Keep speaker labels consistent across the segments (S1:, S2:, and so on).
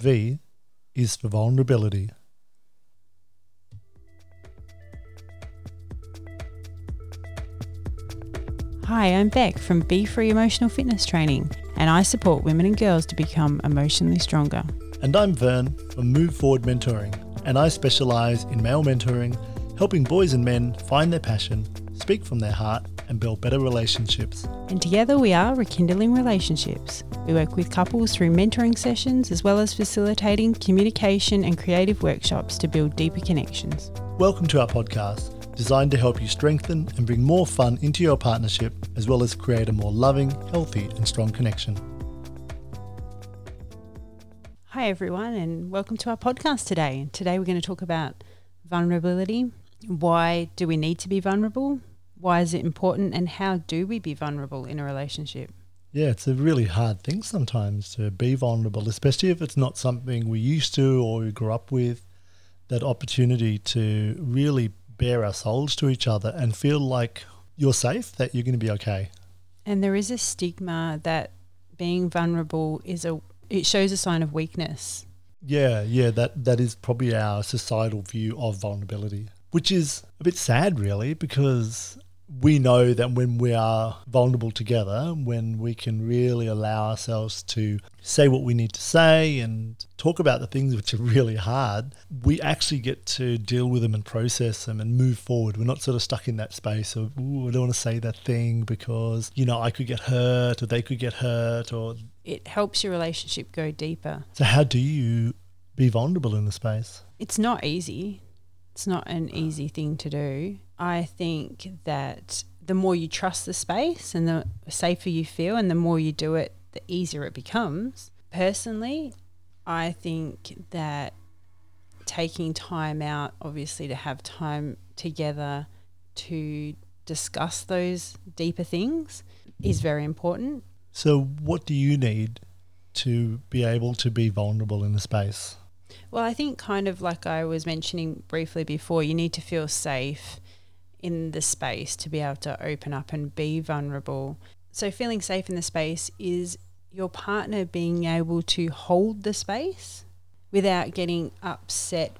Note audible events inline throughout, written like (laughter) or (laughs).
S1: V is for vulnerability.
S2: Hi, I'm Beck from Be Free Emotional Fitness Training, and I support women and girls to become emotionally stronger.
S1: And I'm Vern from Move Forward Mentoring, and I specialise in male mentoring, helping boys and men find their passion, speak from their heart, and build better relationships.
S2: And together we are rekindling relationships. We work with couples through mentoring sessions as well as facilitating communication and creative workshops to build deeper connections.
S1: Welcome to our podcast, designed to help you strengthen and bring more fun into your partnership, as well as create a more loving, healthy, and strong connection.
S2: Hi, everyone, and welcome to our podcast today. Today, we're going to talk about vulnerability. Why do we need to be vulnerable? Why is it important? And how do we be vulnerable in a relationship?
S1: Yeah, it's a really hard thing sometimes to be vulnerable, especially if it's not something we used to or we grew up with. That opportunity to really bare our souls to each other and feel like you're safe, that you're going to be okay.
S2: And there is a stigma that being vulnerable is a it shows a sign of weakness.
S1: Yeah, yeah, that that is probably our societal view of vulnerability, which is a bit sad really because we know that when we are vulnerable together, when we can really allow ourselves to say what we need to say and talk about the things which are really hard, we actually get to deal with them and process them and move forward. We're not sort of stuck in that space of, ooh, I don't want to say that thing because, you know, I could get hurt or they could get hurt or.
S2: It helps your relationship go deeper.
S1: So, how do you be vulnerable in the space?
S2: It's not easy. It's not an easy thing to do. I think that the more you trust the space and the safer you feel, and the more you do it, the easier it becomes. Personally, I think that taking time out, obviously, to have time together to discuss those deeper things is very important.
S1: So, what do you need to be able to be vulnerable in the space?
S2: Well, I think, kind of like I was mentioning briefly before, you need to feel safe in the space to be able to open up and be vulnerable. So, feeling safe in the space is your partner being able to hold the space without getting upset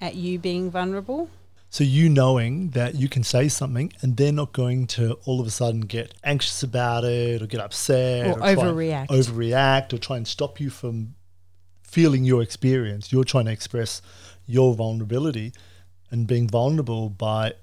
S2: at you being vulnerable.
S1: So, you knowing that you can say something and they're not going to all of a sudden get anxious about it or get upset
S2: or, or overreact.
S1: overreact or try and stop you from feeling your experience. You're trying to express your vulnerability and being vulnerable by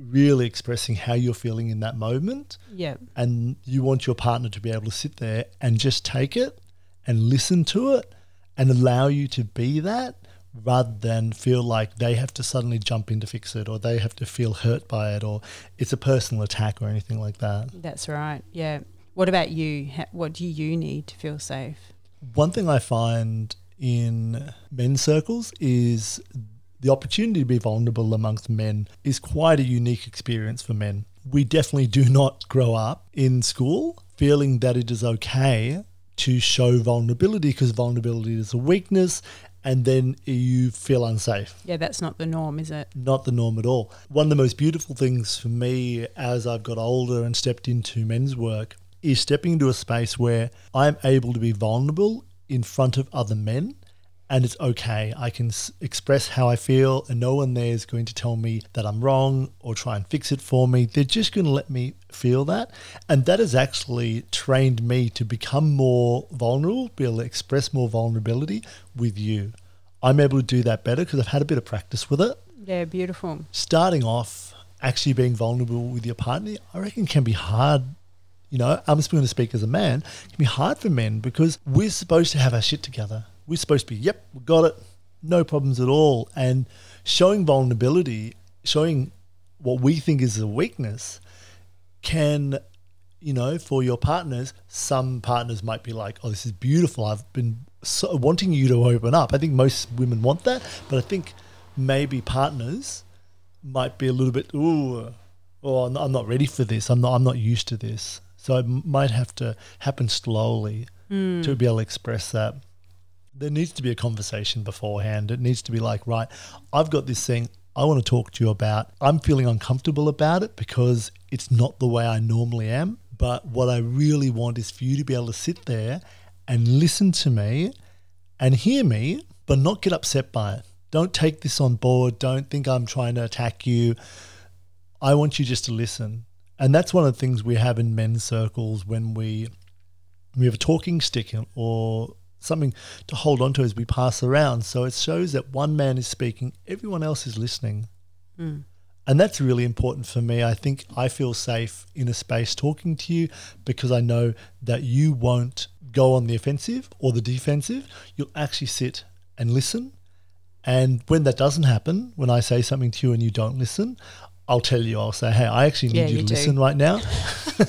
S1: really expressing how you're feeling in that moment.
S2: Yeah.
S1: And you want your partner to be able to sit there and just take it and listen to it and allow you to be that rather than feel like they have to suddenly jump in to fix it or they have to feel hurt by it or it's a personal attack or anything like that.
S2: That's right. Yeah. What about you? What do you need to feel safe?
S1: One thing I find in men's circles is the opportunity to be vulnerable amongst men is quite a unique experience for men. We definitely do not grow up in school feeling that it is okay to show vulnerability because vulnerability is a weakness and then you feel unsafe.
S2: Yeah, that's not the norm, is it?
S1: Not the norm at all. One of the most beautiful things for me as I've got older and stepped into men's work is stepping into a space where I'm able to be vulnerable in front of other men and it's okay. I can s- express how I feel, and no one there is going to tell me that I'm wrong or try and fix it for me. They're just going to let me feel that. And that has actually trained me to become more vulnerable, be able to express more vulnerability with you. I'm able to do that better because I've had a bit of practice with it.
S2: Yeah, beautiful.
S1: Starting off, actually being vulnerable with your partner, I reckon can be hard you know, I'm just going to speak as a man, it can be hard for men because we're supposed to have our shit together. We're supposed to be, yep, we got it, no problems at all. And showing vulnerability, showing what we think is a weakness, can, you know, for your partners, some partners might be like, oh, this is beautiful. I've been so wanting you to open up. I think most women want that, but I think maybe partners might be a little bit, ooh, oh, I'm not ready for this. I'm not, I'm not used to this. So it might have to happen slowly
S2: mm.
S1: to be able to express that. There needs to be a conversation beforehand. It needs to be like, right, I've got this thing I want to talk to you about. I'm feeling uncomfortable about it because it's not the way I normally am. But what I really want is for you to be able to sit there and listen to me and hear me, but not get upset by it. Don't take this on board. Don't think I'm trying to attack you. I want you just to listen. And that's one of the things we have in men's circles when we we have a talking stick or something to hold on to as we pass around. So it shows that one man is speaking, everyone else is listening.
S2: Mm.
S1: And that's really important for me. I think I feel safe in a space talking to you because I know that you won't go on the offensive or the defensive. You'll actually sit and listen. And when that doesn't happen, when I say something to you and you don't listen, I'll tell you, I'll say, hey, I actually need
S2: Yeah,
S1: you,
S2: you
S1: to listen right now. (laughs)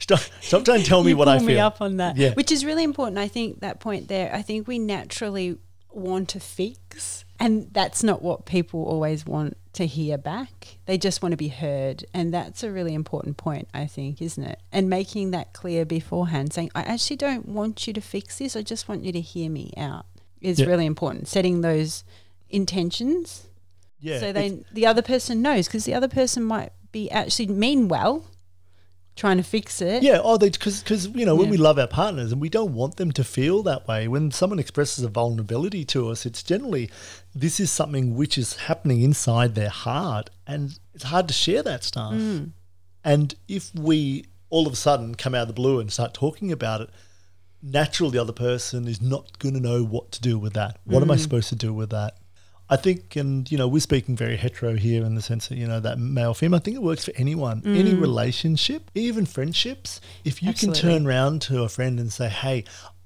S1: stop, stop trying to tell me
S2: you
S1: what I feel.
S2: me up on that,
S1: Yeah.
S2: which is really important. I think that point there. I think we naturally want to fix, and that's not what people always want to hear back. They just want to be heard, and that's a really important point. I think, isn't it? And making that clear beforehand, saying, "I actually don't want you to fix this. I just want you to hear me out," is really important. Setting those intentions
S1: Yeah,
S2: so then the other person knows because the other person might be actually mean well, trying to fix it.
S1: Yeah, oh, because because you know when
S2: Yeah.
S1: we love our partners and we don't want them to feel that way. When someone expresses a vulnerability to us, it's generally this is something which is happening inside their heart, and it's hard to share that stuff.
S2: Mm.
S1: And if we all of a sudden come out of the blue and start talking about it, naturally the other person is not going to know what to do with that. What am I supposed to do with that? I think, and you know, we're speaking very hetero here in the sense that you know that male female. I think it works for anyone, mm. any relationship, even friendships. If you can turn around to a friend and say, "Hey,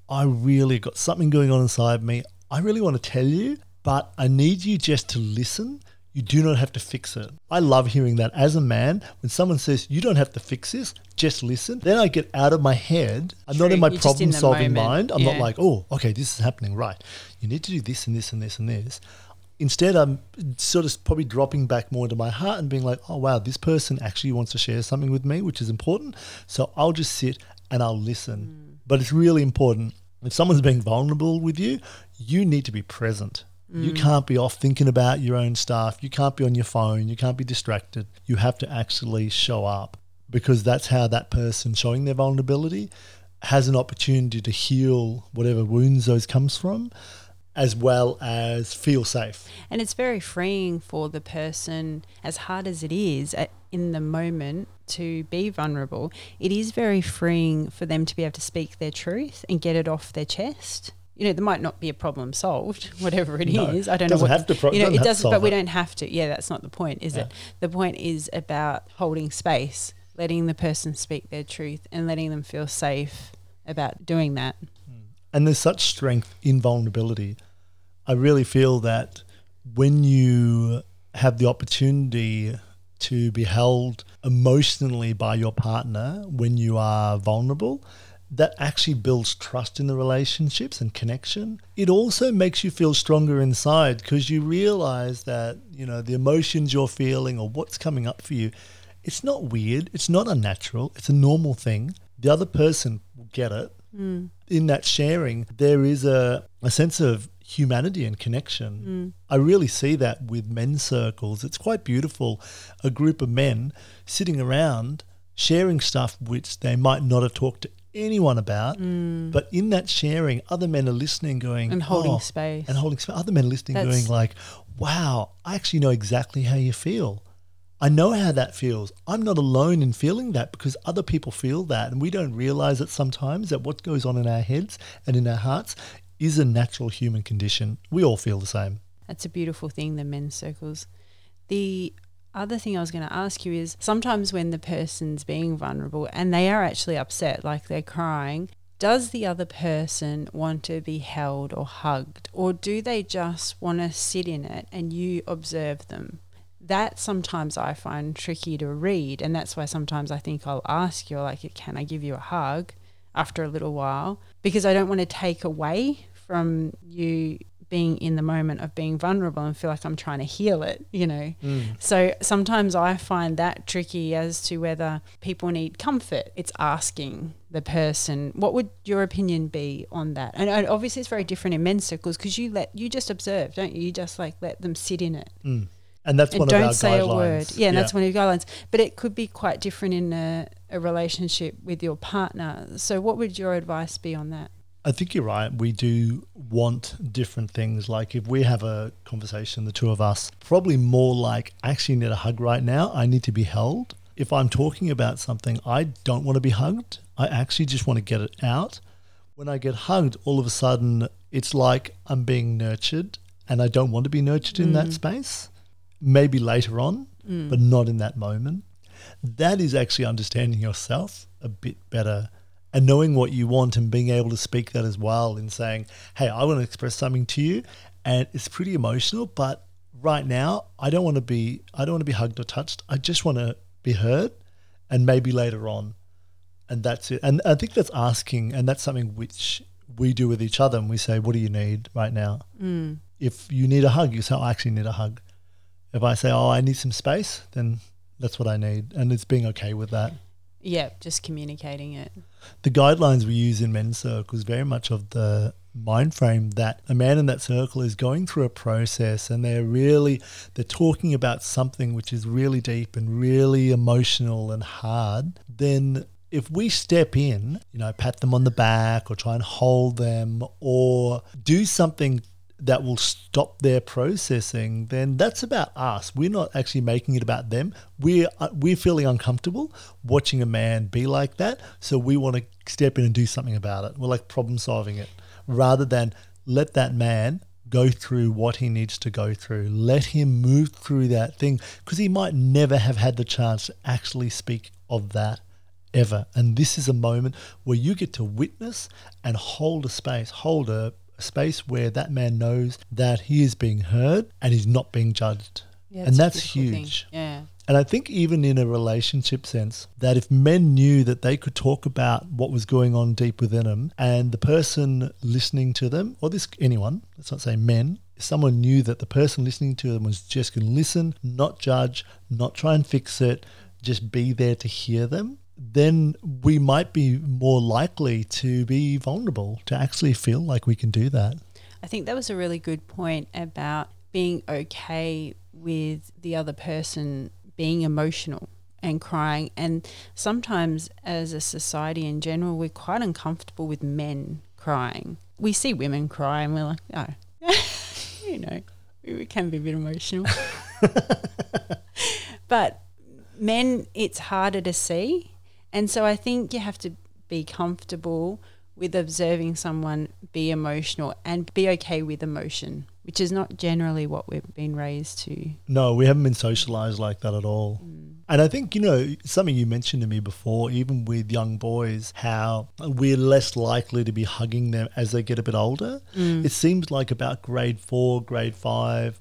S1: I really got something going on inside me. I really want to tell you, but I need you just to listen." You do not have to fix it. I love hearing that as a man. When someone says, You don't have to fix this, just listen, then I get out of my head. I'm not in my
S2: you're just in
S1: problem-solving
S2: moment.
S1: mind. I'm not like, Oh, okay, this is happening. Right. You need to do this and this and this and this. Instead, I'm sort of probably dropping back more into my heart and being like, oh, wow, this person actually wants to share something with me, which is important. So I'll just sit and I'll listen. Mm. But it's really important. If someone's being vulnerable with you, you need to be present. You mm. can't be off thinking about your own stuff. You can't be on your phone. You can't be distracted. You have to actually show up because that's how that person showing their vulnerability has an opportunity to heal whatever wounds those comes from as well as feel safe.
S2: And it's very freeing for the person, as hard as it is at, in the moment to be vulnerable, it is very freeing for them to be able to speak their truth and get it off their chest. You know, there might not be a problem solved, (laughs) whatever it is.
S1: No,
S2: I don't
S1: doesn't
S2: know what
S1: have to pro-
S2: you know.
S1: doesn't
S2: It doesn't, but we
S1: it.
S2: don't have to. Yeah, that's not the point, is
S1: Yeah.
S2: it? The point is about holding space, letting the person speak their truth, and letting them feel safe about doing that. Hmm.
S1: And there's such strength in vulnerability. I really feel that when you have the opportunity to be held emotionally by your partner when you are vulnerable, that actually builds trust in the relationships and connection. It also makes you feel stronger inside because you realize that, you know, the emotions you're feeling or what's coming up for you, it's not weird, it's not unnatural, it's a normal thing. The other person will get it. Mm. In that sharing, there is a, a sense of humanity and connection. Mm. I really see that with men's circles. It's quite beautiful. A group of men sitting around sharing stuff which they might not have talked to anyone about, mm. but in that sharing, other men are listening, going
S2: And holding
S1: "Oh,"
S2: space.
S1: and holding space. Other men are listening,
S2: That's-
S1: going like, "Wow, I actually know exactly how you feel." I know how that feels. I'm not alone in feeling that because other people feel that. And we don't realize it sometimes that what goes on in our heads and in our hearts is a natural human condition. We all feel the same.
S2: That's a beautiful thing, the men's circles. The other thing I was going to ask you is sometimes when the person's being vulnerable and they are actually upset, like they're crying, does the other person want to be held or hugged? Or do they just want to sit in it and you observe them? That sometimes I find tricky to read. And that's why sometimes I think I'll ask you, like, can I give you a hug after a little while? Because I don't want to take away from you being in the moment of being vulnerable and feel like I'm trying to heal it, you know. So sometimes I find that tricky as to whether people need comfort. It's asking the person, what would your opinion be on that? And, and obviously it's very different in men's circles because you let you just observe, don't you? You just like let them sit in it
S1: Mm. And that's
S2: and
S1: one
S2: don't
S1: of our
S2: say
S1: guidelines.
S2: a word. Yeah, and that's one of your guidelines. But it could be quite different in a, a relationship with your partner. So what would your advice be on that?
S1: I think you're right. We do want different things. Like if we have a conversation, the two of us, probably more like, I actually need a hug right now. I need to be held. If I'm talking about something, I don't want to be hugged. I actually just want to get it out. When I get hugged, all of a sudden, it's like I'm being nurtured and I don't want to be nurtured in that mm. space. Maybe later on, mm. but not in that moment. That is actually understanding yourself a bit better and knowing what you want and being able to speak that as well in saying, hey, I want to express something to you. And it's pretty emotional, but right now I don't want to be I don't want to be hugged or touched. I just want to be heard and maybe later on. And that's it. And I think that's asking and that's something which we do with each other and we say, What do you need right now? Mm. If you need a hug, you say, oh, I actually need a hug. If I say, Oh, I need some space, then that's what I need. And it's being okay with that
S2: Yeah, just communicating it.
S1: the guidelines we use in men's circles very much of the mind frame that a man in that circle is going through a process and they're really they're talking about something which is really deep and really emotional and hard then if we step in you know pat them on the back or try and hold them or do something that will stop their processing, then that's about us. We're not actually making it about them. We're we're feeling uncomfortable watching a man be like that, so we want to step in and do something about it. We're like problem solving it, rather than let that man go through what he needs to go through. Let him move through that thing because he might never have had the chance to actually speak of that ever. And this is a moment where you get to witness and hold a space, hold a, a space where that man knows that he is being heard and he's not being judged.
S2: Yeah,
S1: and that's
S2: beautiful thing.
S1: huge.
S2: Yeah.
S1: And I think even in a relationship sense, that if men knew that they could talk about what was going on deep within them, and the person listening to them, or this anyone, let's not say men, if someone knew that the person listening to them was just going to listen, not judge, not try and fix it, just be there to hear them, then we might be more likely to be vulnerable, to actually feel like we can do that.
S2: I think that was a really good point about being okay with the other person being emotional and crying. And sometimes, as a society in general, we're quite uncomfortable with men crying. We see women cry and we're like, oh, (laughs) you know, we can be a bit emotional. (laughs) but men, it's harder to see. And so I think you have to be comfortable with observing someone be emotional and be okay with emotion, which is not generally what we've been raised to.
S1: No, we haven't been socialized like that at all. Mm. And I think, you know, something you mentioned to me before, even with young boys, how we're less likely to be hugging them as they get a bit older. Mm. It seems like about grade four, grade five,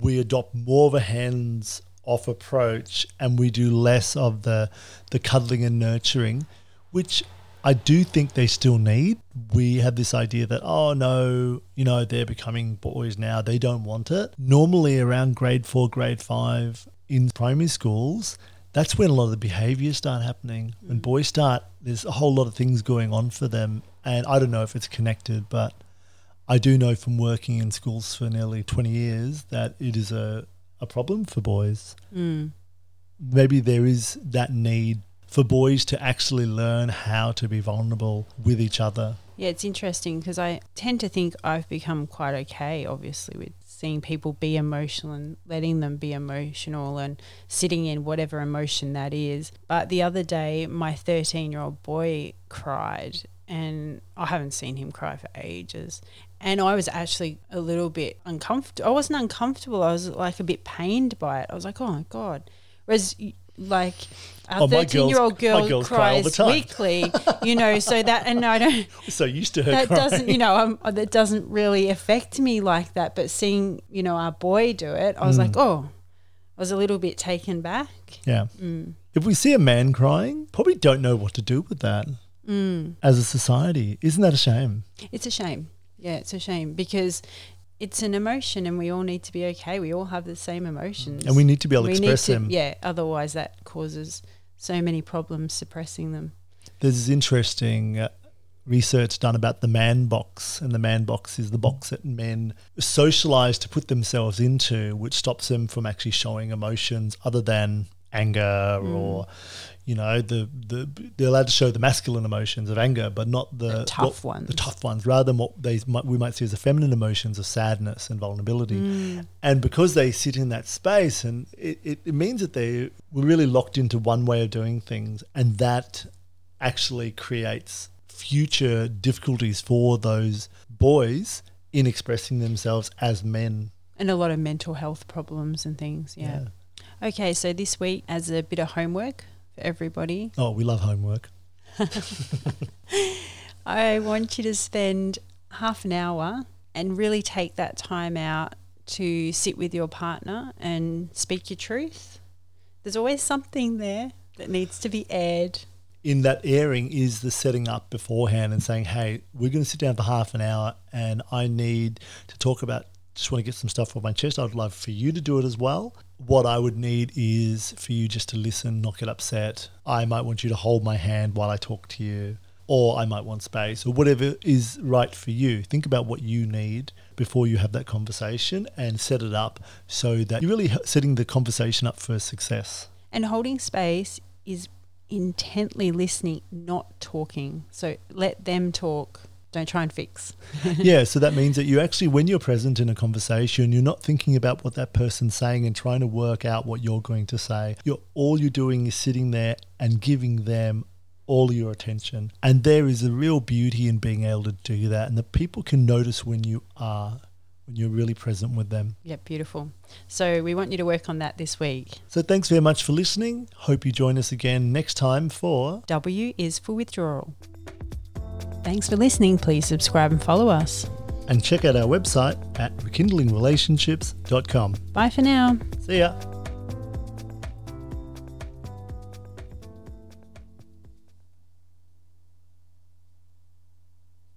S1: we adopt more of a hands off approach and we do less of the, the cuddling and nurturing, which I do think they still need. We have this idea that, oh no, you know, they're becoming boys now, they don't want it. Normally, around grade four, grade five in primary schools, that's when a lot of the behaviors start happening. When mm. boys start, there's a whole lot of things going on for them. And I don't know if it's connected, but I do know from working in schools for nearly 20 years that it is a, a problem for boys
S2: Mm.
S1: maybe there is that need for boys to actually learn how to be vulnerable with each other.
S2: Yeah, it's interesting because I tend to think I've become quite okay, obviously, with seeing people be emotional and letting them be emotional and sitting in whatever emotion that is. But the other day, my 13 year old boy cried, and I haven't seen him cry for ages. And I was actually a little bit uncomfortable. I wasn't uncomfortable, I was like a bit pained by it. I was like, oh my God. Whereas, like, our
S1: Oh,
S2: 13 year old girl
S1: girls cry all the
S2: cries
S1: time.
S2: weekly, you know, so that, and I don't, (laughs)
S1: So used to her
S2: that
S1: crying.
S2: doesn't you know um, that doesn't really affect me like that but seeing you know our boy do it i was like oh i was a little bit taken back
S1: Yeah.
S2: Mm.
S1: If we see a man crying, probably don't know what to do with that
S2: Mm.
S1: as a society. Isn't that a shame?
S2: it's a shame yeah it's a shame because it's an emotion and we all need to be okay. We all have the same emotions.
S1: And we need to be able to
S2: We
S1: express
S2: to,
S1: them.
S2: yeah otherwise that causes so many problems suppressing them.
S1: There's interesting uh, research done about the man box, and the man box is the box that men socialize to put themselves into, which stops them from actually showing emotions other than anger
S2: Mm.
S1: or you know the the they're allowed to show the masculine emotions of anger, but not the,
S2: The tough
S1: what-
S2: ones.
S1: The tough ones, rather than what they might, we might see as the feminine emotions of sadness and vulnerability.
S2: Mm.
S1: And because they sit in that space, and it, it, it means that they were really locked into one way of doing things, and that actually creates future difficulties for those boys in expressing themselves as men.
S2: And a lot of mental health problems and things. Yeah. Okay, so this week, as a bit of homework for everybody,
S1: Oh, we love homework. (laughs) (laughs)
S2: I want you to spend half an hour and really take that time out to sit with your partner and speak your truth. There's always something there that needs to be aired.
S1: in that airing is the setting up beforehand and saying, hey, we're going to sit down for half an hour and I need to talk about, just want to get some stuff off my chest. I'd love for you to do it as well. What I would need is for you just to listen, not get upset. I might want you to hold my hand while I talk to you, or I might want space, or whatever is right for you. Think about what you need before you have that conversation and set it up so that you're really setting the conversation up for success.
S2: And holding space is intently listening, not talking. So let them talk. Don't try and fix. (laughs)
S1: yeah, so that means that you actually, when you're present in a conversation, you're not thinking about what that person's saying and trying to work out what you're going to say. You're all you're doing is sitting there and giving them all your attention. And there is a real beauty in being able to do that. And the people can notice when you are, when you're really present with them.
S2: Yeah, beautiful. So we want you to work on that this week.
S1: So thanks very much for listening. Hope you join us again next time for
S2: W is for withdrawal. Thanks for listening. Please subscribe and follow us.
S1: and check out our website at rekindlingrelationships.com.
S2: Bye for now.
S1: See ya.